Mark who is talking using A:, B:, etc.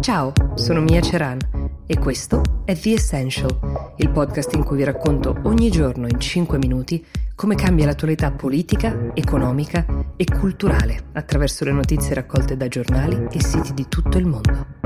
A: Ciao, sono Mia Ceran e questo è The Essential, il podcast in cui vi racconto ogni giorno in 5 minuti come cambia l'attualità politica, economica e culturale attraverso le notizie raccolte da giornali e siti di tutto il mondo.